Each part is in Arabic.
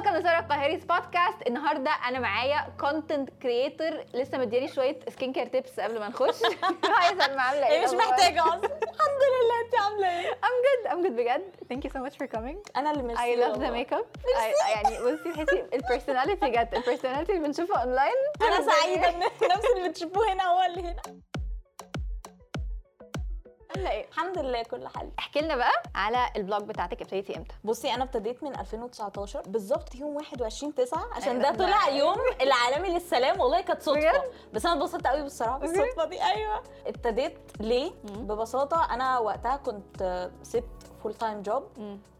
welcome ل ساره القاهري's بودكاست النهارده أنا معايا content creator لسه مدياني شوية skincare tips قبل ما نخش. hi سلمى عامله إيه؟ مش؟ محتاجة أصلا. الحمد لله انت عاملة إيه؟ I'm good I'm good بجد. Thank you so much for coming. أنا اللي ميرسي I love the والله. makeup. I, يعني بصي تحسي ال personality جت ال personality اللي بنشوفها اونلاين أنا سعيدة ان نفس اللي بتشوفوه هنا هو اللي هنا. عامله إيه؟ الحمد لله كل حال. احكي لنا بقى على ال blog بتاعتك ابتديتي إمتى؟ بصي أنا ابتديت من 2019 بالظبط يوم 21 9 عشان أيوة، ده طلع يوم العالمي للسلام. والله كانت صدفة؟ بس أنا اتبسطت قوي بالصراحه بالصدفة دي. أيوه. ابتديت ليه؟ ببساطة أنا وقتها كنت سبت full time job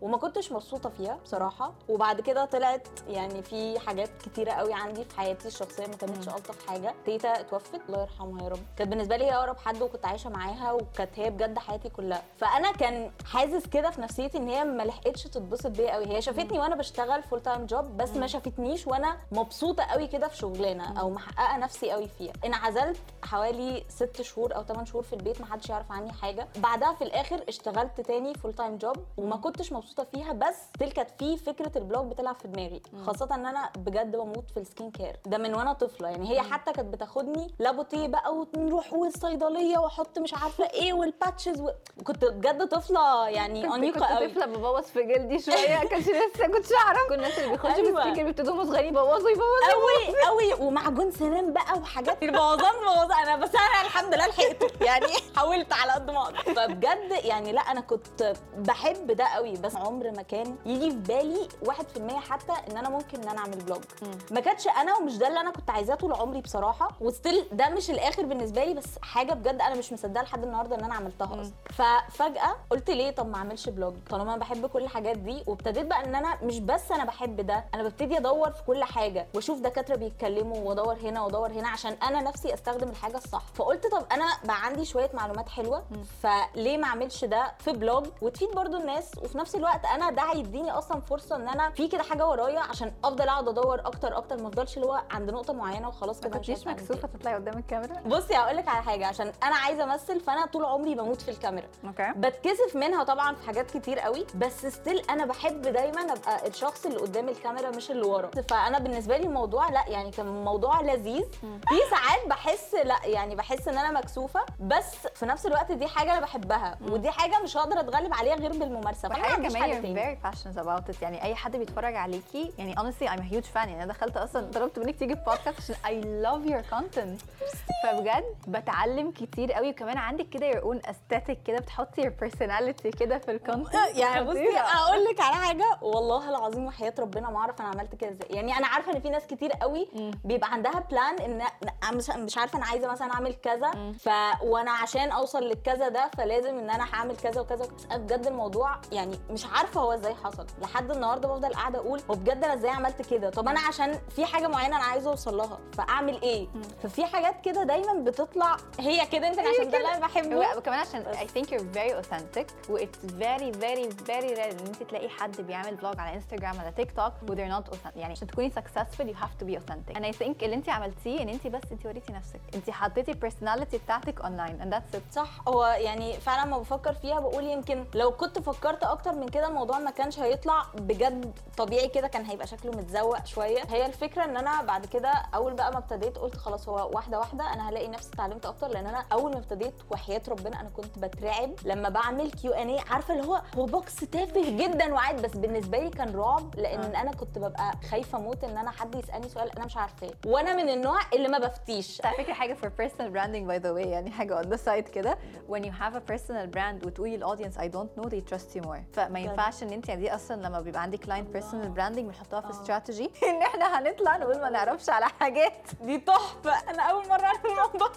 وما كنتش مبسوطة فيها بصراحة. وبعد كده طلعت يعني في حاجات كتيرة قوي عندي في حياتي الشخصية ما كانتش ألطف حاجة. تيتا اتوفت. الله يرحمها يا رب. كانت بالنسبة لي هي أقرب حد وكنت عايشة معاها وكانت هي بجد حياتي كلها. فأنا كان حاسس كده في نفسيتي إن هي ما لحقتش تتبسط بيا قوي. هي شافتني وأنا بشتغل full time job بس ما شافتنيش وأنا مبسوطة قوي كده في شغلانة أو محققة نفسي قوي فيها. انعزلت حوالي ست شهور أو 8 شهور في البيت ما حدش يعرف عني حاجة. بعدها في الآخر اشتغلت تاني full time job وما كنتش مبسوطة فيها بس تلك كانت في فكرة ال blog بتلعب في دماغي. خاصة إن أنا بجد بموت في ال skincare. ده من وأنا طفلة. يعني هي حتى كانت بتاخدني لل beauty بقى ونروح والصيدلية وأحط مش عارفة إيه وال patches و... كنت بجد طفلة يعني انيقه كنت قوي. طفلة ببوظ في جلدي شوية. كانش لسه كنتش أعرف. كل الناس اللي بيخشوا أيوة. ال skincare بيبتدوا هم صغيرين يبوظوا يبوظوا. قوي قوي ومعجون سنان بقى وحاجات بوظان بوظان. أنا بس أنا الحمد لله لحقته. يعني حاولت على قد ما أقدر. فبجد يعني لا أنا كنت بحب ده قوي بس عمر ما كان يجي في بالي 1% حتى إن أنا ممكن إن أنا أعمل blog ما كانتش أنا ومش ده اللي أنا كنت عايزاه طول عمري بصراحة و still ده مش الآخر بالنسبة لي بس حاجة بجد أنا مش مصدقة لحد النهارده إن أنا عملتها أصلا. ففجاه قلت ليه طب ما أعملش blog طالما أنا بحب كل الحاجات دي وابتديت بقى إن أنا مش بس أنا بحب ده أنا ببتدي أدور في كل حاجة وأشوف دكاترة بيتكلموا وأدور هنا وأدور هنا عشان أنا نفسي أستخدم الحاجة الصح. فقلت طب أنا بقى عندي شوية معلومات حلوة فليه ما أعملش ده في blog وتفيد برضو الناس وفي نفس الوقت أنا ده هيديني أصلا فرصة إن أنا في كده حاجة ورايا عشان أفضل أقعد أدور أكتر أكتر ما أفضلش اللي هو عند نقطة معينة وخلاص كده مش مكسوفة. تطلعي قدام الكاميرا؟ بصي هقول لك على حاجة عشان أنا عايزة أمثل فأنا طول عمري بموت في الكاميرا. okay. بتكسف منها طبعا في حاجات كتير قوي بس still أنا بحب دايما أبقى الشخص اللي قدام الكاميرا مش اللي ورا. فأنا بالنسبة لي الموضوع لأ يعني كان موضوع لذيذ. في ساعات بحس لأ يعني بحس إن أنا مكسوفة بس في نفس الوقت دي حاجة أنا بحبها ودي حاجة مش هقدر أتغلب عليها غير بالممارسة وحاجه عنديش كمان you're very passionate about it. يعني أي حد بيتفرج عليكي يعني honestly I'm a huge fan. يعني أنا دخلت أصلا طلبت منك تيجي في بودكاست عشان I love your content. فبجد بتعلم كتير قوي وكمان عندك كده your own aesthetic كده بتحطي your personality كده في ال content يعني بصي أقول لك على حاجة. والله العظيم وحياة ربنا ما أعرف أنا عملت كده إزاي. يعني أنا عارفة إن في ناس كتير قوي بيبقى عندها plan إن أنا مش عارفة أنا عايزة مثلا أعمل كذا ف وأنا عشان أوصل للكذا ده فلازم إن أنا هعمل كذا وكذا. بجد الموضوع يعني مش عارفة هو إزاي حصل. لحد النهارده بفضل قاعدة أقول هو بجد أنا إزاي عملت كده؟ طب أنا عشان في حاجة معينة أنا عايزة أوصل لها فأعمل إيه؟ ففي حاجات كده دايما بتطلع هي كده يمكن عشان ده اللي أنا بحبه. وكمان عشان I think you're very authentic و it's very very very rare إن أنت تلاقي حد بيعمل فلوج على انستغرام على تيك توك و they're not authentic. يعني عشان تكوني successful you have to be authentic. And I think اللي أنت عملتيه إن أنت بس أنت وريتي نفسك. أنت حطيتي personality بتاعتك and that's it. صح. هو يعني فعلا ما بفكر فيها بقول يمكن لو كنت فكرت أكتر من كده الموضوع ما كانش هيطلع بجد طبيعي كده كان هيبقى شكله متزوق شوية. هي الفكرة إن أنا بعد كده أول بقى ما ابتديت قلت خلاص هو واحدة واحدة أنا هلاقي نفسي اتعلمت أكتر لأن أنا أول ما ابتديت وحياة ربنا أنا كنت بترعب لما بعمل Q and A عارفة اللي هو هو box تافه جدا وعاد بس بالنسبة لي كان رعب لأن آه. أنا كنت ببقى خايفة موت إن أنا حد يسألني سؤال أنا مش عارفاه وأنا من النوع اللي ما بفتيش. على فكرة حاجة for personal branding by the way يعني حاجة on the side كده. When you have a personal brand وتقولي للاودينس I don't know they trust you more. فما ينفعش إن أنت يعني دي أصلا لما بيبقى عندك client personal branding بنحطها في استراتيجي إن إحنا هنطلع نقول ما نعرفش على حاجات. دي تحفة. أنا أول مرة أعرف الموضوع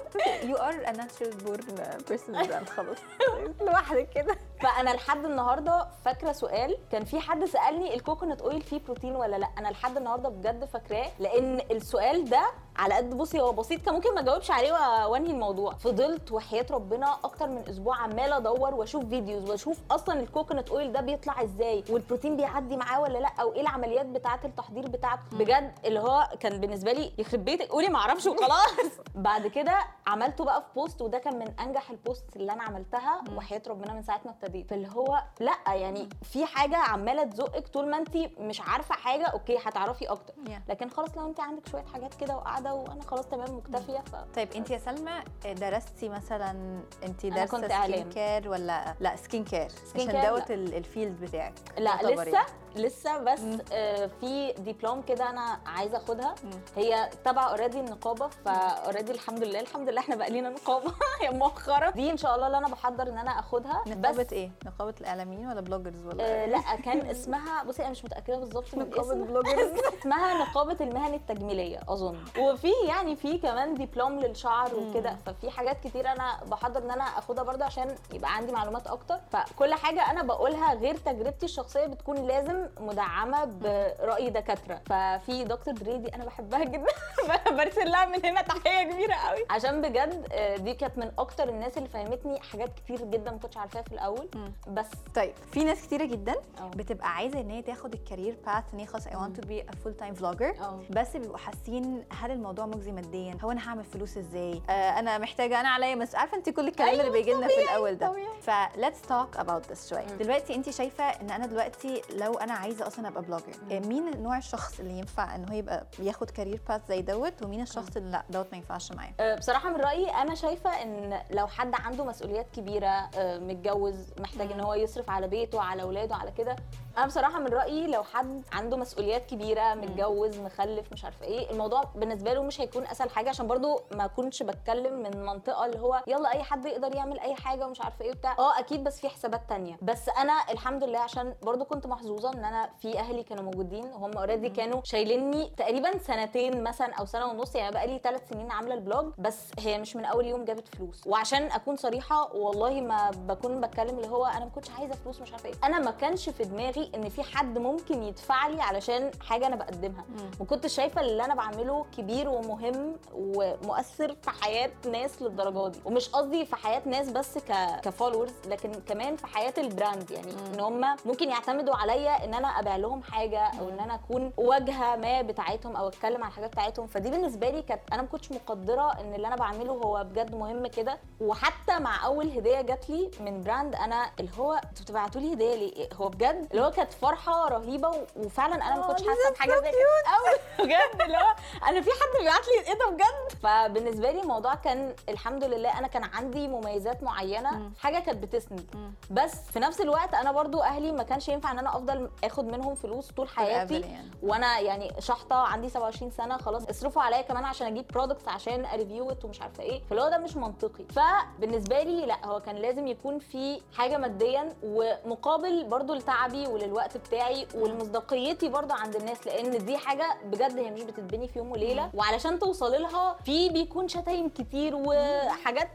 you are a natural born personal brand. خلاص. لوحدك كده. فأنا لحد النهارده فاكرة سؤال كان في حد سألني الكوكونات اويل فيه بروتين ولا لأ؟ أنا لحد النهارده بجد فاكراه لأن السؤال ده على قد بصي هو بسيط كان ممكن ما أجاوبش عليه وأنهي الموضوع. فضلت وحياة ربنا أكتر من أسبوع عمالة أدور وأشوف videos وأشوف أصلا ال coconut oil ده بيطلع إزاي والبروتين بيعدي معاه ولا لأ أو إيه العمليات بتاعة التحضير بتاعته. بجد اللي هو كان بالنسبة لي يخرب بيتك قولي ما أعرفش وخلاص. بعد كده عملته بقى في post وده كان من أنجح ال posts اللي أنا عملتها وحياة ربنا من ساعة ما ابتديت. فاللي هو لأ يعني في حاجة عمالة تزقك طول ما انت مش عارفة حاجة okay هتعرفي أكتر. Yeah. لكن خلاص لو انت عندك شوية حاجات كده وقاعدة وأنا خلاص تمام مكتفية ف طيب انت يا سلمى درستي مثلا انت دارسه كنت skin. care ولا لأ؟ skincare skin عشان دوت ال field بتاعك. لأ يعتبر لسه يعني. لسه بس آه في دبلوم كده أنا عايزة أخدها. مم. هي تبع already النقابة ف already الحمد لله الحمد لله إحنا بقى لينا نقابة. هي مؤخرا. دي إن شاء الله اللي أنا بحضر إن أنا أخدها. نقابة إيه؟ نقابة الإعلاميين ولا bloggers ولا آه لا كان اسمها بصي أنا مش متأكدة بالظبط من نقابة الاسم bloggers. اسمها نقابة المهن التجميلية أظن. وفي يعني في كمان دبلوم للشعر وكده ففي حاجات كتير أنا بحضر إن أنا آخدها برضه عشان يبقى عندي معلومات أكتر. فكل حاجة أنا بقولها غير تجربتي الشخصية بتكون لازم مدعمة برأي دكاترة. ففي دكتور دريدي أنا بحبها جدا برسل لها من هنا تحية كبيرة قوي. عشان بجد آه، دي كانت من أكتر الناس اللي فهمتني حاجات كتير جدا ما كنتش عارفاها في الأول. بس طيب في ناس كتيرة جدا آه. بتبقى عايزة إن هي تاخد ال career path إن هي خلاص I want to be a full time vlogger. بس بيبقوا حاسين هل الموضوع مجزي ماديا؟ هو أنا هعمل فلوس إزاي؟ آه أنا محتاجة أنا عليا بس عارفة أنت كل الكلام اللي بيجي لنا في الأول ده. طبيعي. ف let's talk about this شوية. دلوقتي أنت شايفة إن أنا دلوقتي لو أنا عايزة أصلا أبقى blogger آه، مين نوع الشخص اللي ينفع إن هو يبقى بياخد career path زي دوت؟ ومين الشخص اللي لأ دوت ما ينفعش معاه؟ أه، بصراحة من رأيي أنا شايفة إن لو حد عنده مسؤوليات كبيرة أه، متجوز محتاج إن هو يصرف على بيته على أولاده على كده. أنا بصراحه من رايي لو حد عنده مسؤوليات كبيره متجوز مخلف مش عارفه إيه الموضوع بالنسبة له مش هيكون اسهل حاجة عشان برضو ما اكونش بتكلم من منطقه اللي هو يلا اي حد يقدر يعمل اي حاجة ومش عارفه إيه وبتاع. آه أكيد بس في حسابات تانية. بس أنا الحمد لله عشان برضو كنت محظوظه ان أنا في أهلي كانوا موجودين وهم already كانوا شايليني تقريبا سنتين مثلا أو سنة ونص يعني بقى لي ثلاث سنين عاملة ال blog بس هي مش من أول يوم جابت فلوس. وعشان أكون صريحة والله ما بكون بتكلم اللي هو أنا ما كنتش عايزة فلوس مش عارفة إيه. أنا ما كانش في دماغي ان في حد ممكن يدفع لي علشان حاجة أنا بقدمها. ما كنتش شايفة اللي أنا بعمله كبير ومهم ومؤثر في حياة ناس للدرجة دي. ومش قصدي في حياة ناس بس ك ك followers لكن كمان في حياة ال brand يعني إن هم ممكن يعتمدوا عليا إن أنا أبيع لهم حاجة أو إن أنا أكون واجهة ما بتاعتهم أو أتكلم عن الحاجات بتاعتهم. فدي بالنسبة لي كانت أنا ما كنتش مقدرة إن اللي أنا بعمله هو بجد مهم كده. وحتى مع أول هدية جات لي من brand أنا اللي هو أنتوا بتبعتوا لي هدية ليه؟ هو بجد اللي هو كانت فرحة رهيبة وفعلا أنا ما آه، كنتش حاسة بحاجة زي كده. قوي بجد اللي هو أنا في حد بيبعت لي إيه ده بجد؟ فبالنسبة لي الموضوع كان الحمد لله أنا كان عندي مميزات معينة حاجة كانت بتسند. بس في نفس الوقت أنا برضو أهلي ما كانش ينفع إن أنا أفضل آخد منهم فلوس طول حياتي. يعني. وأنا يعني شحطة عندي 27 سنة خلاص اصرفوا عليا كمان عشان أجيب products عشان a review ومش عارفة إيه. فاللي هو ده مش منطقي. فبالنسبة لي لأ هو كان لازم يكون في حاجة ماديا ومقابل برضو لتعبي وللوقت بتاعي ولمصداقيتي برضو عند الناس لأن دي حاجة بجد هي مش بتتبني في يوم وليلة. وعلشان توصلي لها في بيكون شتايم كتير وحاجات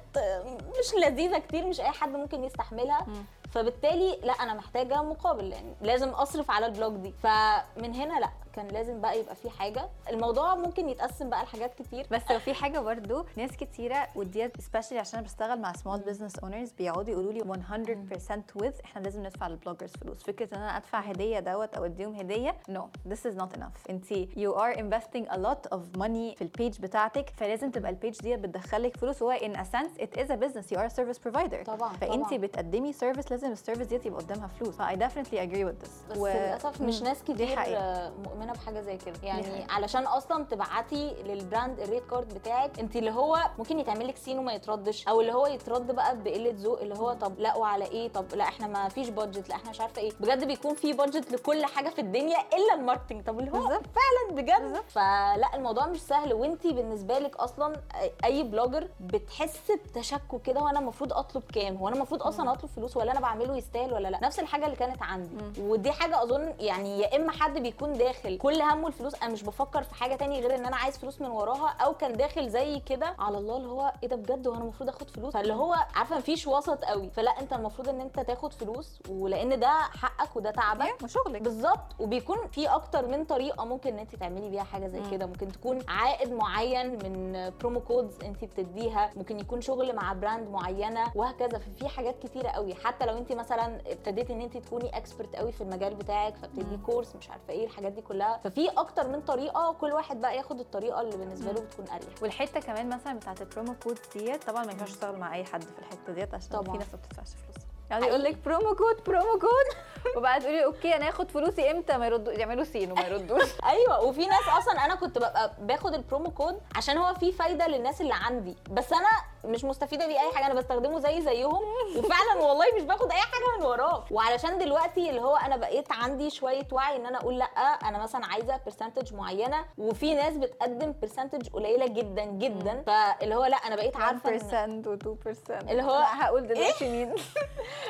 مش لذيذة كتير مش أي حد ممكن يستحملها. فبالتالي لا أنا محتاجة مقابل يعني لازم أصرف على ال blog دي. فمن هنا لا. كان لازم بقى يبقى في حاجة. الموضوع ممكن يتقسم بقى لحاجات كتير. بس لو في حاجة برضو ناس كتيرة وديت especially عشان أنا بشتغل مع small business owners بيقعدوا يقولوا لي 100% with إحنا لازم ندفع لل bloggers فلوس. فكرة إن أنا أدفع هدية دوت أو أديهم هدية no this is not enough. انت you are investing a lot of money في ال page بتاعتك فلازم تبقى ال page دي بتدخلك فلوس. in a sense it is a business you are a service provider. طبعاً، فانت. بتقدمي service لازم ال service دي يبقى قدامها فلوس. ف I definitely agree with this. بس للأسف مش ناس كتير حقيقة. مؤمنه بحاجة زي كده. يعني. علشان أصلا تبعتي لل brand ال rate card بتاعك أنت اللي هو ممكن يتعمل لك seen وما يتردش أو اللي هو يترد بقى بقلة ذوق اللي هو طب لا وعلى إيه طب لا إحنا ما فيش budget لا إحنا مش عارفة إيه. بجد بيكون في budget لكل حاجة في الدنيا إلا ال marketing طب اللي هو بالظبط. فعلا بجد؟ فلا الموضوع مش سهل. وأنت بالنسبة لك أصلا أي blogger بتحس بتشكك كده وأنا المفروض أطلب كام؟ هو أنا المفروض أصلا أطلب فلوس ولا أنا بعمله يستاهل ولا لا؟ نفس الحاجة اللي كانت عندي. ودي حاجة أظن يعني يا إما حد بيكون داخل كل همه الفلوس أنا مش بفكر في حاجة تانية غير إن أنا عايز فلوس من وراها أو كان داخل زي كده على الله اللي هو إيه ده بجد؟ وأنا المفروض آخد فلوس؟ فاللي هو عارفة مفيش وسط قوي. فلا أنت المفروض إن أنت تاخد فلوس ولأن ده حقك وده تعبك. وشغلك. بالظبط. وبيكون في أكتر من طريقة ممكن إن أنت تعملي بيها حاجة زي كده. ممكن تكون عائد معين من promo codes أنت بتديها. ممكن يكون شغل مع brand معينة وهكذا. ففي حاجات كتيرة قوي. حتى لو أنت مثلا ابتديتي إن أنت تكوني expert قوي في المجال بتاعك فبتدي course مش عارفة إيه الحاجات دي كلها. ففي أكتر من طريقة كل واحد بقى ياخد الطريقة اللي بالنسبة له بتكون أريح. والحتة كمان مثلا بتاعت ال promo code ديت طبعا ما ينفعش تشتغل مع أي حد في الحتة ديت عشان طبعاً. في ناس ما بتدفعش فلوس. يعني يقول لك promo code promo code وبعد تقولي okay أنا هاخد فلوسي إمتى؟ ما يردوا يعملوا seen وما يردوش. أيوه وفي ناس أصلا أنا كنت ببقى باخد البرومو كود عشان هو فيه فايدة للناس اللي عندي. بس أنا مش مستفيدة بيه أي حاجة أنا بستخدمه زي زيهم. وفعلا والله مش باخد أي حاجة من وراه. وعلشان دلوقتي اللي هو أنا بقيت عندي شوية وعي إن أنا أقول لأ أنا مثلا عايزة percentage معينة وفي ناس بتقدم percentage قليلة جدا جدا. فاللي هو لأ أنا بقيت عارفة إن 1% و2% اللي هو هقول دلوقتي مين؟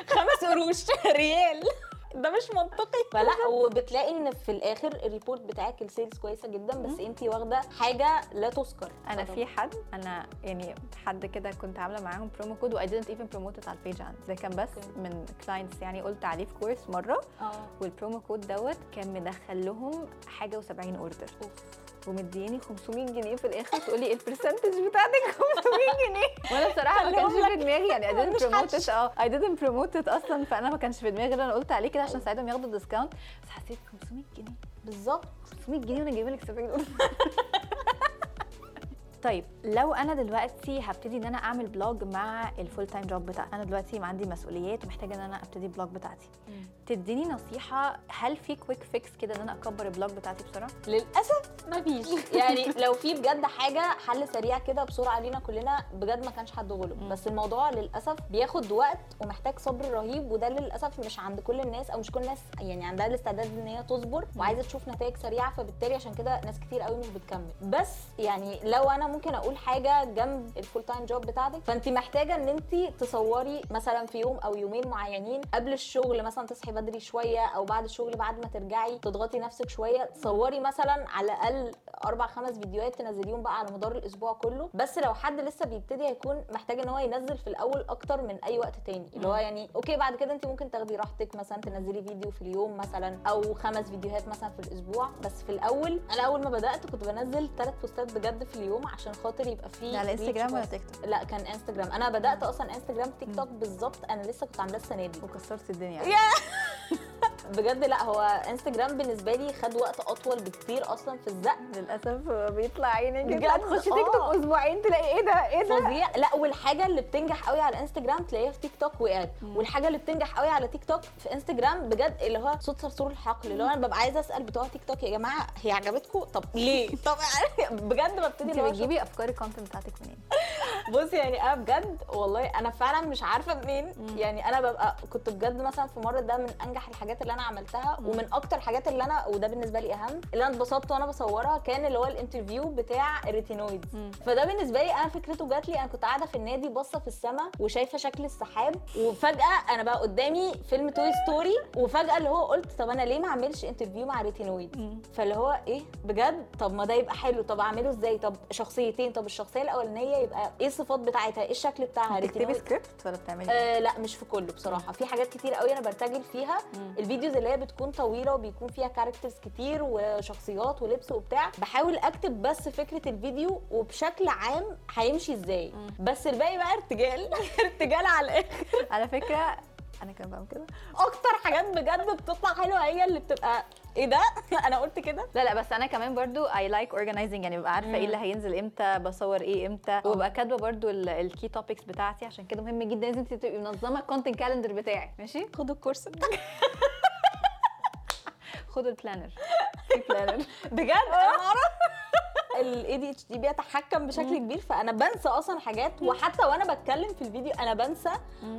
خمس قروش ريال. ده مش منطقي. فلا وبتلاقي إن في الآخر ال report بتاعك ال sales كويسة جدا بس انت واخدة حاجة لا تذكر. أنا في حد أنا يعني حد كده كنت عاملة معاهم promo code و I didn't even promote it على ال page عندي. ده كان بس okay. من clients يعني قلت عليه في course مرة. آه. وال promo code دوت كان مدخل لهم حاجة و70 order ومدياني 500 جنيه في الآخر تقول لي ال percentage بتاعتك 500 جنيه. وأنا بصراحة ما كانش في دماغي يعني I didn't promote آه I didn't promote أصلا فأنا ما كانش في دماغي أنا قلت عليه كده عشان اساعدهم ياخدوا discount بس حسيت 500 جنيه. بالظبط. 500 جنيه وأنا جايبة لك 70 order طيب لو أنا دلوقتي هبتدي إن أنا أعمل blog مع ال full time job بتاعي أنا دلوقتي عندي مسؤوليات ومحتاجة إن أنا أبتدي blog بتاعتي. تديني نصيحة هل في quick fix كده إن أنا أكبر ال blog بتاعتي بسرعة؟ للأسف مفيش يعني لو في بجد حاجة حل سريع كده بسرعة لينا كلنا بجد ما كانش حد غلب بس الموضوع للأسف بياخد وقت ومحتاج صبر رهيب وده للأسف مش عند كل الناس أو مش كل الناس يعني عندها الاستعداد إن هي تصبر وعايزة تشوف نتائج سريعة فبالتالي عشان كده ناس كتير قوي مش بتكمل. بس يعني لو أنا ممكن أقول حاجة جنب ال full time job بتاعتك؟ فأنت محتاجة إن أنت تصوري مثلا في يوم أو يومين معينين قبل الشغل مثلا تصحي بدري شوية أو بعد الشغل بعد ما ترجعي تضغطي نفسك شوية تصوري مثلا على الأقل أربع خمس فيديوهات تنزليهم بقى على مدار الأسبوع كله. بس لو حد لسه بيبتدي هيكون محتاج إن هو ينزل في الأول أكتر من أي وقت تاني. اللي هو يعني okay بعد كده أنت ممكن تاخدي راحتك مثلا تنزلي فيديو في اليوم مثلا أو خمس فيديوهات مثلا في الأسبوع. بس في الأول أنا أول ما بدأت كنت بنزل ثلاث بوستات بجد في اليوم عشان خاطر يبقى في ده على انستجرام ولا. تيك توك لا كان انستجرام أنا بدأت أصلا انستجرام تيك توك بالظبط. أنا لسه كنت عاملاه السنة دي. وكسرت الدنيا. بجد لا هو انستجرام بالنسبة لي خد وقت أطول بكتير أصلا في الزق. للأسف بيطلع عينك بجد؟ تخشي تيك توك آه. أسبوعين تلاقي إيه ده؟ إيه ده؟ فظيع. لا والحاجة اللي بتنجح قوي على الانستجرام تلاقيها في تيك توك وقعت والحاجة اللي بتنجح قوي على تيك توك في انستجرام بجد اللي هو صوت صرصور الحقل. اللي هو أنا ببقى عايزة أسأل بتوع تيك توك يا جماعة هي عجبتكم؟ طب ليه؟ طب بجد ببتدي انت بتجيبي افكار ال content بتاعتك منين؟ بصي يعني أنا بجد والله أنا فعلا مش عارفة منين. يعني أنا ببقى كنت بجد مثلا في مرة ده من أنجح الحاجات اللي أنا عملتها ومن أكتر الحاجات اللي أنا وده بالنسبة لي أهم اللي أنا اتبسطت وأنا بصورها كان اللي هو ال interview بتاع ال retinoid. فده بالنسبة لي أنا فكرته جات لي أنا كنت قاعدة في النادي باصة في السماء وشايفة شكل السحاب وفجأة أنا بقى قدامي فيلم Toy Story وفجأة اللي هو قلت طب أنا ليه ما أعملش interview مع retinoid؟ فاللي هو إيه بجد؟ طب ما ده يبقى حلو طب أعمله إزاي؟ طب شخصيتين طب الشخصية الأولانية يبقى إيه الصفات بتاعتها؟ إيه الشكل بتاعها؟ بتكتبي سكريبت ولا بتعملي إيه؟ آه لا مش في كله بصراحة. في حاجات كتير قوي أنا برتجل فيها. ال videos اللي هي بتكون طويلة وبيكون فيها characters كتير وشخصيات ولبس وبتاع بحاول أكتب بس فكرة الفيديو وبشكل عام هيمشي إزاي. بس الباقي بقى ارتجال. ارتجال على الآخر. على فكرة أنا كمان بعمل كده. أكتر حاجات بجد بتطلع حلوة هي اللي بتبقى إيه ده؟ أنا قلت كده. لا لا بس أنا كمان برضو I like organizing يعني ببقى عارفة إيه اللي هينزل إمتى بصور إيه إمتى وببقى كاتبة برضو ال key topics بتاعتي عشان كده مهم جدا لازم تبقي منظمة ال content calendar بتاعي ماشي؟ خدوا ال course. خدوا ال planner في planner بجد؟ أنا اعرف ال ADHD بيتحكم بشكل كبير فأنا بنسى أصلا حاجات وحتى وأنا بتكلم في الفيديو أنا بنسى.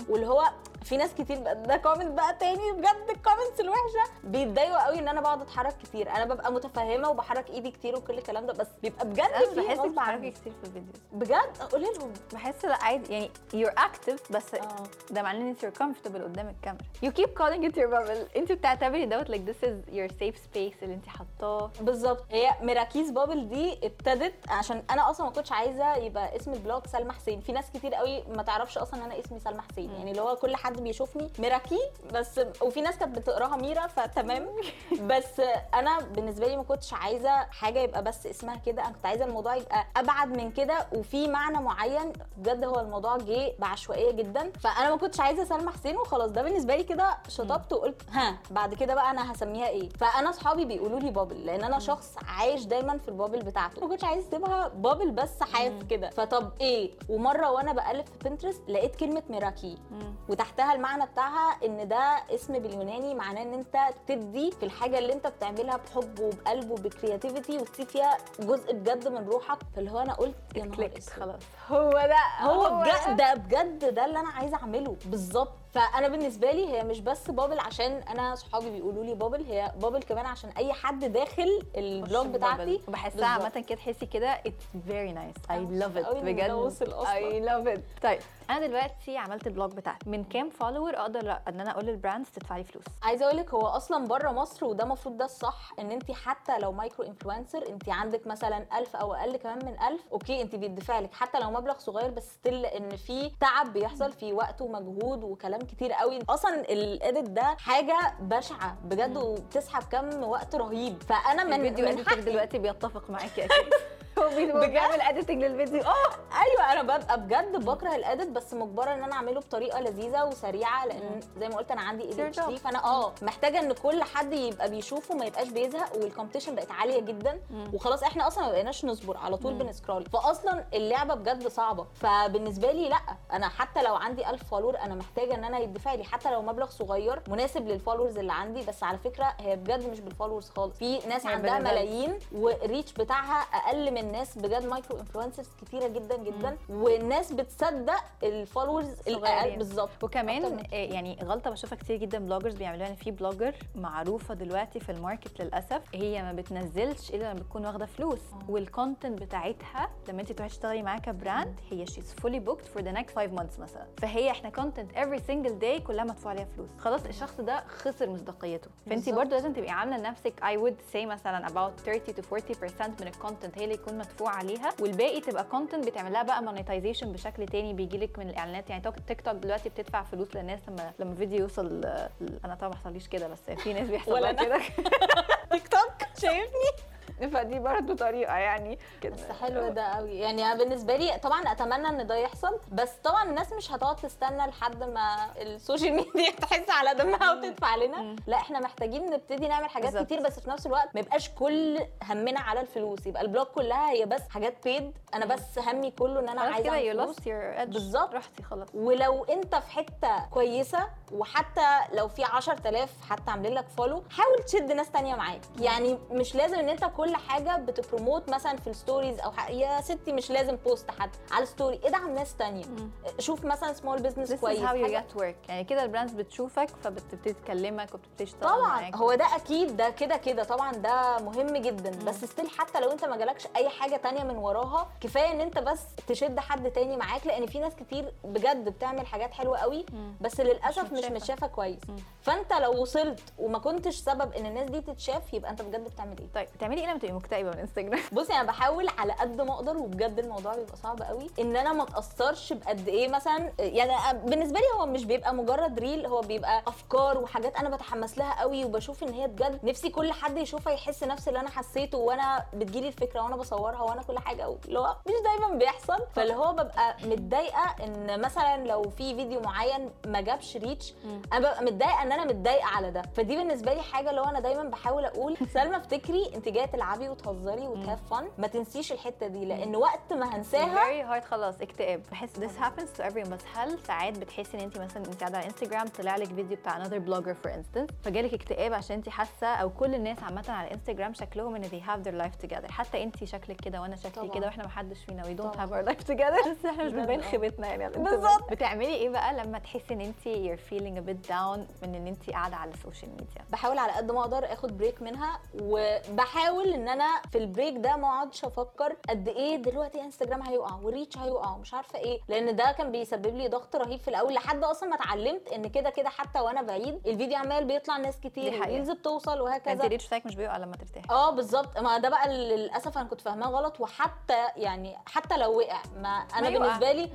واللي هو في ناس كتير بقى ده comment بقى تاني بجد ال comments الوحشة. بيتضايقوا قوي إن أنا بقعد أتحرك كتير. أنا ببقى متفهمة وبحرك إيدي كتير وكل الكلام ده بس بيبقى بجد في بحسك بتحركي. كتير في الفيديو بجد؟ قولي لهم. بحس لا عادي. يعني you're active بس آه. ده معناه إن انت you're comfortable قدام الكاميرا. You keep calling it your bubble. انت بتعتبري دوت like this is your safe space اللي انت حطاه بالظبط. هي Meraki's Bubble دي ابتدت عشان أنا أصلا ما كنتش عايزة يبقى اسم ال blog سلمى حسين. في ناس كتير قوي ما تعرفش أصلا إن أنا اسمي سلمى حسين. يعني اللي هو كل حد بيشوفني مراكي بس وفي ناس كانت بتقراها ميرا فتمام. بس أنا بالنسبة لي ما كنتش عايزة حاجة يبقى بس اسمها كده أنا كنت عايزة الموضوع يبقى أبعد من كده وفي معنى معين. بجد هو الموضوع جه بعشوائية جدا. فأنا ما كنتش عايزة سلمى حسين وخلاص. ده بالنسبة لي كده شطبت وقلت ها بعد كده بقى أنا هسميها إيه؟ فأنا اصحابي بيقولوا لي bubble لأن أنا شخص عايش دايما في ال bubble بتاعته. ما كنتش عايزة أسيبها bubble بس حاف كده. فطب إيه؟ ومرة وأنا بقلب في بنترست لقيت كلمة ميراكي. وتحتها المعنى بتاعها إن ده اسم باليوناني معناه إن أنت تدي في الحاجة اللي أنت بتعملها بحب وبقلب وب creativity وتسيب فيها جزء بجد من روحك. فاللي هو أنا قلت يا نهار. خلاص. هو ده هو بجد ده بجد ده اللي أنا عايزة أعمله. بالظبط. فأنا بالنسبة لي هي مش بس bubble عشان أنا صحابي بيقولوا لي bubble هي bubble كمان عشان أي حد داخل ال blog بتاعتي. بالظبط. عامة كده تحسي كده love مبسوطة it قوي إن ده بجد. I love it. طيب أنا دلوقتي عملت ال blog بتاعتي. من كام follower أقدر إن أنا أقول لل brands تدفع لي فلوس؟ عايزة أقول لك هو أصلا بره مصر وده المفروض ده الصح إن أنت حتى لو micro influencer أنت عندك مثلا 1000 أو أقل كمان من 1000 okay أنت بيدفع لك حتى لو مبلغ صغير بس still إن في تعب بيحصل في وقت ومجهود وكلام كتير قوي. أصلا ال edit ده حاجة بشعة بجد وبتسحب كم وقت رهيب. فأنا من الفيديو من حقي دلوقتي بيتفق معاكي أكيد. هو؟ بيعمل editing للفيديو. آه أيوه أنا ببقى بجد بكره ال edit بس مجبره ان أنا اعمله بطريقه لذيذه وسريعه لأن زي ما قلت أنا عندي ADHD. فأنا آه محتاجة إن كل حد يبقى بيشوفه ما يبقاش بيزهق وال competition بقت عالية جدا. وخلاص إحنا أصلا ما بقيناش نصبر على طول بنسكرول. فاصلا اللعبة بجد صعبة. فبالنسبة لي لأ أنا حتى لو عندي 1000 follower أنا محتاجة إن أنا يدفع لي حتى لو مبلغ صغير مناسب لل followers اللي عندي. بس على فكرة هي بجد مش بال followers خالص. في ناس هي عندها. ملايين وال reach بتاعها أقل من ناس بجد مايكرو influencers كتيرة جدا جدا والناس بتصدق ال followers الاقل صغيرين. بالظبط. وكمان آه، يعني غلطة بشوفها كتير جدا bloggers بيعملوها ان في blogger معروفة دلوقتي في ال market للأسف هي ما بتنزلش إلا لما بتكون واخدة فلوس. وال content بتاعتها لما انت تروحي تشتغلي معاها ك brand هي she's fully booked for the next 5 months مثلا. فهي إحنا content every single day كلها مدفوع عليها فلوس. خلاص الشخص ده خسر مصداقيته. فانت. برضه لازم تبقي عاملة لنفسك I would say مثلا about 30 to 40% من ال content هي اللي يكون مدفوع عليها والباقي تبقى content بتعمل لها بقى monetization بشكل تاني بيجي لك من الإعلانات. يعني تيك توك دلوقتي بتدفع فلوس للناس لما لما فيديو يوصل أنا طبعا ما حصليش كده بس في ناس بيحصل. كده. تيك توك شايفني؟ فدي برضه طريقة يعني. كده. بس حلو ده قوي. يعني أنا بالنسبة لي طبعا أتمنى إن ده يحصل بس طبعا الناس مش هتقعد تستنى لحد ما السوشيال ميديا تحس على دمها وتدفع لنا لا إحنا محتاجين نبتدي نعمل حاجات بالظبط. كتير بس في نفس الوقت ما يبقاش كل همنا على الفلوس. يبقى ال blog كلها هي بس حاجات بيد أنا بس همي كله إن أنا عايزة كده فلوس بالظبط. رحتي خلاص. ولو أنت في حتة كويسة وحتى لو في 10000 حتى عاملين لك follow حاول تشد ناس تانية معاك. يعني مش لازم إن أنت كل حاجة بت promote مثلا في ال stories أو ح... يا ستي مش لازم post حد على ال story ادعم ناس تانية. شوف مثلا small business كويس. you حاجة- get work. يعني كده ال brands بتشوفك فبتبتدي تكلمك وبتبتدي تشتغل طبعا. معاك. هو ده أكيد ده كده كده. طبعا ده مهم جدا. بس still حتى لو أنت ما جالكش أي حاجة تانية من وراها كفاية إن أنت بس تشد حد تاني معاك لأن في ناس كتير بجد بتعمل حاجات حلوة قوي بس للأسف مش. متشافة. كويس. فأنت لو وصلت وما كنتش سبب إن الناس دي تتشاف يبقى أنت بجد بتعمل إيه؟ طيب بتعملي إيه لما تبقي مكتئبة من انستجرام بصي أنا بحاول على قد ما أقدر وبجد الموضوع بيبقى صعب قوي إن أنا ما اتاثرش بقد إيه مثلا يعني بالنسبة لي هو مش بيبقى مجرد reel هو بيبقى أفكار وحاجات أنا بتحمس لها قوي وبشوف إن هي بجد نفسي كل حد يشوفها يحس نفس اللي أنا حسيته وأنا بتجيلي الفكرة وأنا بصورها وأنا كل حاجة اللي هو مش دايما بيحصل. فاللي هو ببقى متضايقة إن مثلا لو في فيديو معين ما جابش reach أنا ببقى متضايقة إن أنا متضايقة على ده. فدي بالنسبة لي حاجة اللي هو أنا دايما بحاول أقول سلمى افتكري أنت جاية تلعبي وتهزري وتهاف فن ما تنسيش الحتة دي لأن وقت ما هنساها very hard خلاص اكتئاب. بحس this happens to everyone بس هل ساعات بتحسي إن انت مثلا انت قاعدة على انستجرام طلع لك فيديو بتاع another blogger for instance فجالك اكتئاب عشان انت حاسة أو كل الناس عامة على انستجرام شكلهم إن they have their life together حتى انت شكلك كده وأنا شكلي. كده وإحنا ما حدش فينا we don't have our life together. بس إحنا مش بنبين. خيبتنا يعني بالظبط. بتعملي إيه بقى لما تحسي إن انت you're feeling a bit down من إن انت قاعدة على ال social media بحاول على قد ما أقدر آخد break منها وبحاول إن أنا في ال break ده ما اقعدش أفكر قد إيه دلوقتي انستجرام هيقع وال reach هيقع ومش عارفة إيه لأن ده كان بيسبب لي ضغط رهيب في الأول لحد أصلا ما اتعلمت إن كده كده حتى وأنا بعيد الفيديو عمال بيطلع ناس كتير. ال reels بتوصل انت وهكذا ال reach بتاعك مش بيقع لما ترتاحي. آه بالظبط. ما ده بقى للأسف أنا كنت فاهماه غلط وحتى يعني حتى لو وقع ما أنا ما. بالنسبة لي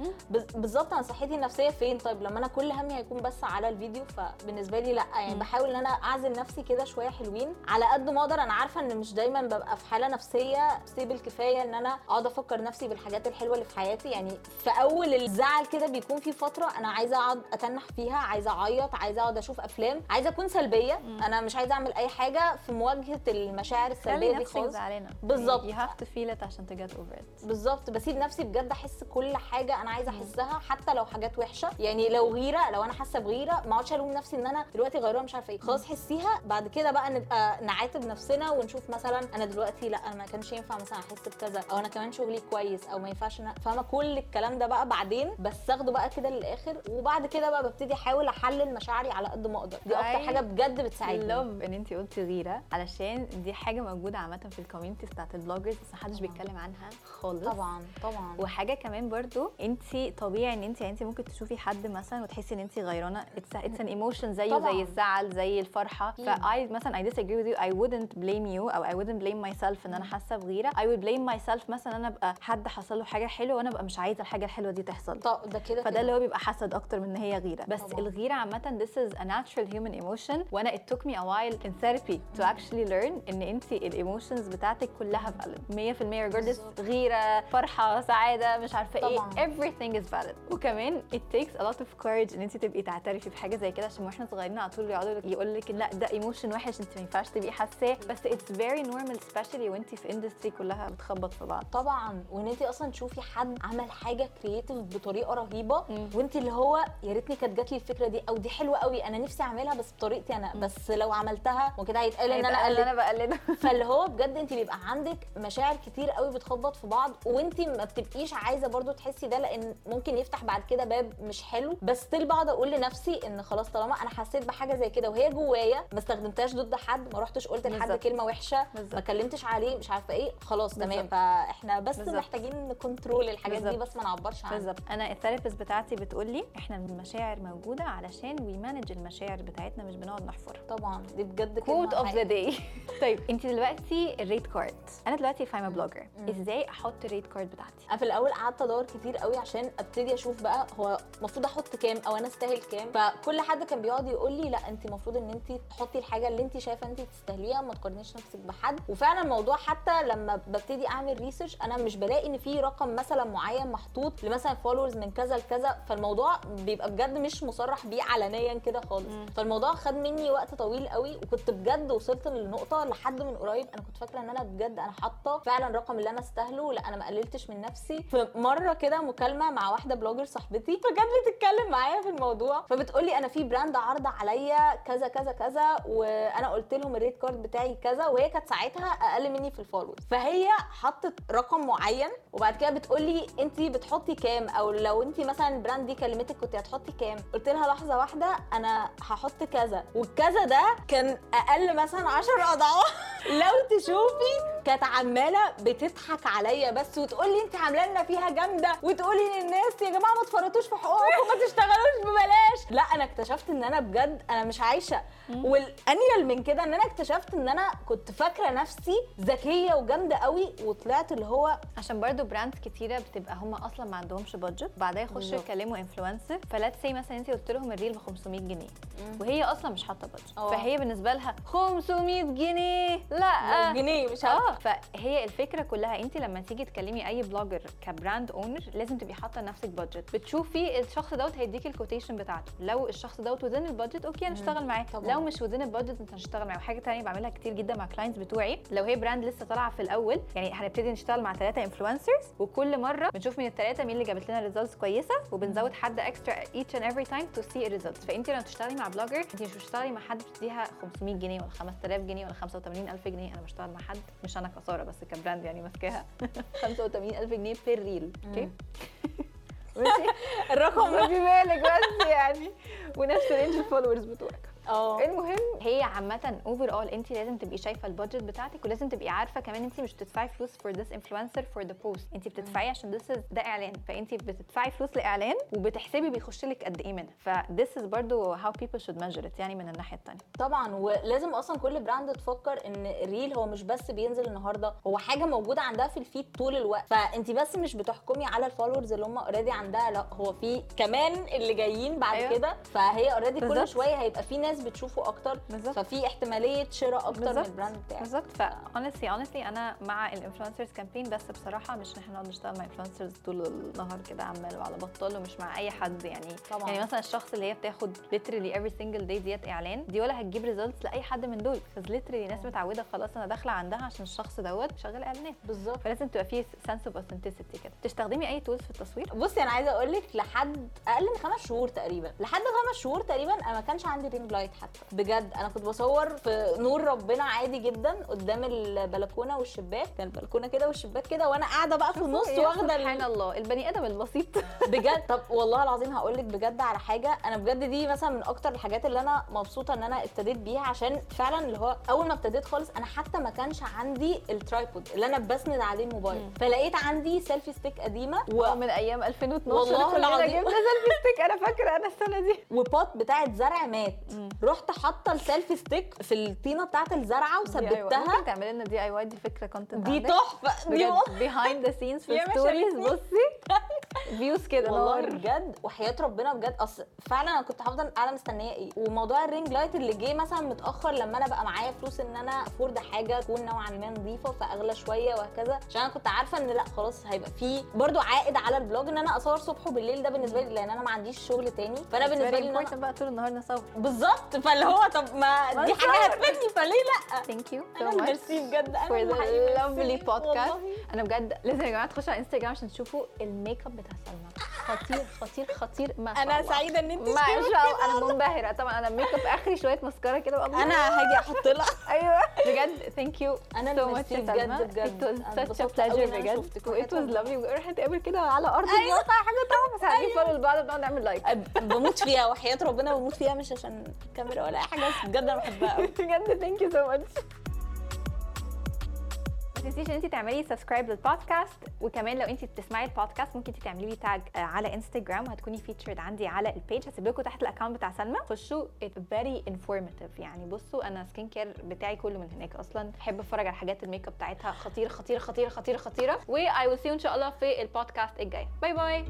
بالظبط أنا صحتي النفسية فين؟ طيب لما أنا كل همي هيكون بس على الفيديو فبالنسبة لي لأ. يعني. بحاول إن أنا أعزل نفسي كده شوية حلوين على قد ما أقدر. أنا عارفة إن مش دايما ببقى في حالة نفسية ستيبل كفاية إن أنا أقعد أفكر نفسي بالحاجات الحلوة اللي في حياتي. يعني في أول الزعل كده بيكون في فترة أنا عايزة أقعد أتنح فيها عايزة أعيط عايزة أقعد أشوف أفلام عايزة أكون سلبية. أنا مش عايزة أعمل أي حاجة في مواجهة المشاعر السلبية دي خالص. زعلانة. بالظبط. you have to feel it عشان get over it. بالظبط. بسيب نفسي بجد أحس كل حاجة أنا عايزة أحسها حتى لو حاجات وحشة. يعني لو غيرة لو أنا حاسة بغيرة ما أقعدش ألوم نفسي إن أنا دلوقتي غيرانه مش عارفة إيه. خلاص حسيها. بعد كده بقى نبقى نعاتب نفسنا ونشوف مثلا أنا دلوقتي لا أنا ما كانش ينفع مثلا احس بكذا أو أنا كمان شغلي كويس أو ما ينفعش أنا- فاهمة؟ كل الكلام ده بقى بعدين بس اخده بقى كده للآخر وبعد كده بقى ببتدي احاول احلل مشاعري على قد ما أقدر. دي أكتر حاجة بجد بتساعدني. love إن انت قلتي غيرة علشان دي حاجة موجودة عامة في ال communities بتاعت ال bloggers بس محدش. بيتكلم عنها خالص. طبعا طبعا. وحاجة كمان برضو انت طبيعي إن انت يعني انت ممكن تشوفي حد مثلا وتحسي إن انت غيرانة. it's it's an emotion زيه طبعاً. زي الزعل زي الفرحة. ف I مثلا I disagree with you I wouldn't blame you أو I wouldn't blame myself إن أنا حاسة بغيرة. I would blame myself مثلا أنا أبقى حد حصل له حاجة حلوة وأنا أبقى مش عايزة الحاجة الحلوة دي تحصل. طب ده كده فده. اللي هو بيبقى حسد أكتر من إن هي غيرة. بس طبعاً. الغيرة عامة this is a natural human emotion. وأنا it took me a while in therapy to actually learn إن انت ال emotions بتاعتك كلها valid. 100% regardless. غيرة فرحة سعادة مش عارفة طبعاً. إيه everything is valid. وكمان it takes a lot of courage إن انت تبقي تعترفي بحاجة زي كده. عشان وإحنا صغيرين على طول يقعدوا يقول لك لأ ده emotion وحش أنت ما ينفعش تبقي حاساه. بس it's very normal especially وانت في industry كلها بتخبط في بعض. طبعا. وان انت أصلا تشوفي حد عمل حاجة creative بطريقة رهيبة. وانت اللي هو يا ريتني كانت جات لي الفكرة دي أو دي حلوة قوي أنا نفسي أعملها بس بطريقتي أنا. بس لو عملتها وكده هيتقال إن أنا قلت أنا بقلده فاللي هو بجد انت بيبقى عندك مشاعر كتير قوي بتخبط في بعض وانت ما بتبقيش عايزة برضو تحسي ده لأن ممكن يفتح بعد كده باب مش حلو. بس still بقعد أقول لنفسي إن خلاص طالما أنا حسيت بحاجة زي كده وهي جوايا ما استخدمتهاش ضد حد ما رحتش قلت لحد. كلمة وحشة ما. كلمتش عليه مش عارفة إيه خلاص تمام. فإحنا بس بالظبط. محتاجين ن control الحاجات دي بالظبط. بس ما نعبرش عنها. بالظبط. أنا ال therapist بتاعتي بتقول لي إحنا المشاعر موجودة علشان we manage المشاعر بتاعتنا مش بنقعد نحفرها طبعا. دي بجد quote of the. day طيب أنت دلوقتي ال rate card أنا دلوقتي فأي am a blogger. إزاي أحط ال rate card بتاعتي؟ أنا في الأول قعدت أدور كتير قوي عشان أبتدي أشوف بقى هو المفروض أحط كام أو أنا أستاهل كام. فكل حد كان بيقعد يقول لي لأ أنت المفروض إن أنت تحطي الحاجة اللي أنت شايفة أنت تستاهليها ما تقارنيش نفسك بحد. وفعلا الموضوع حتى لما ببتدي أعمل research أنا مش بلاقي إن في رقم مثلا معين محطوط لمثلا followers من كذا لكذا فالموضوع بيبقى بجد مش مصرح بيه علنيا كده خالص مم. فالموضوع خد مني وقت طويل قوي وكنت بجد وصلت للنقطة لحد من قريب أنا كنت فاكرة إن أنا بجد أنا حاطة فعلا الرقم اللي أنا استاهله لأ أنا ما قللتش من نفسي في مرة كده مكالمة مع واحدة blogger صاحبتي فكانت بتتكلم معايا في الموضوع فبتقولي أنا في brand عرض عليا كذا كذا كذا وأنا قلت لهم ال rate card بتاعي كذا وهي كانت ساعتها أقل مني في ال followers فهي حطت رقم معين وبعد كده بتقولي انت بتحطي كام؟ أو لو انت مثلا ال brand دي كلمتك كنت هتحطي كام؟ قلت لها لحظة واحدة أنا هحط كذا. والكذا ده كان أقل مثلا 10 أضعاف. لو تشوفي كانت عمالة بتضحك عليا بس وتقول لي انت عاملة لنا فيها جامدة وتقولي للناس يا جماعة ما تفرطوش في حقوقكم وما تشتغلوش ببلاش. لا أنا اكتشفت إن أنا بجد أنا مش عايشة. والأنيل من كده إن أنا اكتشفت إن أنا كنت فاكرة نفسي ذكية وجامدة قوي وطلعت اللي هو عشان برضو brands كتيرة بتبقى هم أصلا ما عندهمش budget بعدها يخشوا. يكلموا influencer فلانة سي مثلا انت قلت لهم ال reel ب 500 جنيه وهي أصلا مش حاطة budget آه. فهي بالنسبة لها 500 جنيه. لا. جنيه مش عارفه آه فهي الفكرة كلها انت لما تيجي تكلمي أي blogger ك brand owner لازم تبقي حاطة لنفسك budget بتشوفي الشخص دوت هيديكي ال quotation بتاعته. لو الشخص دوت within ال budget okay هنشتغل معاه. طبعاً. لو مش within ال budget انت هنشتغل معاه. وحاجة تانية بعملها كتير جدا مع clients بتوعي. لو هي brand لسه طالعة في الأول يعني هنبتدي نشتغل مع ثلاثة influencers وكل مرة بنشوف من الثلاثه مين اللي جابت لنا results كويسة وبنزود حد extra each and every time to see results فانت لما تشتغلي مع blogger انت مش بتشتغلي مع حد بتديها 500 جنيه ولا 5000 جنيه ولا 85000 جنيه. أنا بشتغل مع حد مش أنا. كساره بس ك brand يعني ماسكاها. 85000 جنيه per reel okay؟ الرقم. خدي بالك بس يعني. ونفس range ال followers بتوعك. آه. المهم هي عامة overall انت لازم تبقي شايفة ال budget بتاعتك ولازم تبقي عارفة كمان انت مش بتدفعي فلوس for this influencer for the post انت بتدفعي عشان this ده اعلان فانت بتدفعي فلوس لإعلان وبتحسبي بيخش لك قد إيه منها. ف this is برضو how people should measure it يعني من الناحية الثانية طبعا ولازم أصلا كل brand تفكر إن ال reel هو مش بس بينزل النهارده هو حاجة موجودة عندها في ال feed طول الوقت. فانت بس مش بتحكمي على ال followers اللي هم already عندها لا هو في كمان اللي جايين بعد أيوة. كده. فهي already كل. شوية هيبقى في ناس بتشوفه أكتر بالظبط. ففي احتمالية شراء أكتر من بالظبط. ال brand بتاعك بالظبط. ف honestly honestly أنا مع ال influencers campaign بس بصراحة مش ان إحنا نقعد نشتغل مع influencers طول النهار كده عمال وعلى بطال ومش مع أي حد يعني. طبعاً. يعني مثلا الشخص اللي هي بتاخد literally every single day ديت إعلان دي ولا هتجيب results لأي حد من دول. بس literally ناس متعودة خلاص أنا داخلة عندها عشان الشخص دوت شغال إعلانات. بالظبط. فلازم تبقى فيه sense of authenticity كده. تستخدمي أي tools في التصوير؟ بصي أنا عايزة أقول لك لحد أقل من خمس شهور تقريبا. لحد خمس شهور تقريبا أنا ما كانش عندي ring light حتى. بجد أنا كنت بصور في نور ربنا عادي جدا قدام البلكونة والشباك كان البلكونة كده والشباك كده وأنا قاعدة بقى في النص واخدة سبحان ال- الله. البني آدم البسيط. بجد. طب والله العظيم هقول لك بجد على حاجة. أنا بجد دي مثلا من أكتر الحاجات اللي أنا مبسوطة إن أنا ابتديت بيها عشان فعلا اللي هو أول ما ابتديت خالص أنا حتى ما كانش عندي ال tripod اللي أنا بسند عليه الموبايل. فلقيت عندي selfie stick قديمة و... من أيام 2012 والله العظيم. جبنا selfie stick أنا فاكرة أنا السنة دي. و pot بتاعت زرع مات. مم. رحت حاطة ال selfie stick في الطينة بتاعت الزرعة وثبتها ممكن تعملي لنا DIY دي فكرة content دي تحفة. دي behind the scenes في stories. بصي. views كده. والله بجد وحياة ربنا بجد. أصل فعلا أنا كنت هفضل قاعدة مستنية إيه. وموضوع ال ring light اللي جه مثلا متأخر لما أنا بقى معايا فلوس إن أنا afford حاجة تكون نوعا ما نظيفة فأغلى شوية وهكذا. عشان أنا كنت عارفة إن لأ خلاص هيبقى في برضو عائد على ال blog إن أنا أصور صبح وبالليل ده بالنسبة لي لأن أنا ما عنديش شغل تاني. فأنا بالنسبة لي بقى طول النهار نصور. بالظبط. فاللي هو طب ما دي. حاجة هتفيدني فليه لأ؟ ثانك يو أنا سو ماتش ميرسي بجد. أنا lovely ميرسي. podcast. والله. أنا بجد لازم يا جماعة تخشوا على انستجرام عشان تشوفوا الميك اب بتاع سلمى. خطير خطير خطير. ما شاء أنا. سعيدة إن انت ما شاء الله. أنا منبهرة. طبعا أنا الميك اب آخري شوية ماسكارا كده أنا هاجي أحط لها. أيوه. بجد ثانك يو أنا سو اللي ماتش ميرسي بجد بجد. it was أنا such a اتبسطت أوي pleasure إن أنا بجد. شفتك. و it وحياة was ربنا. lovely. ونروح نتقابل كده على أرض الواقع. حاجة طبعا بس عايزين فولو لبعض بنقعد نعمل لايك بموت فيها. وحياة ربنا بموت فيها مش عشان الكاميرا ولا أي حاجة بس بجد أنا بحبها قوي بجد thank you so much ما تنسيش إن انت تعملي subscribe لل podcast وكمان لو انت بتسمعي البودكاست ممكن انت تعملي لي tag على انستجرام وهتكوني featured عندي على ال page هسيب لكم تحت ال account بتاع سلمى. خشوا very informative يعني بصوا أنا skincare بتاعي كله من هناك أصلا. بحب أتفرج على حاجات الميك اب بتاعتها. خطيره خطيره خطيره خطيره خطيرة. و I will see you إن شاء الله في البودكاست الجاي. bye bye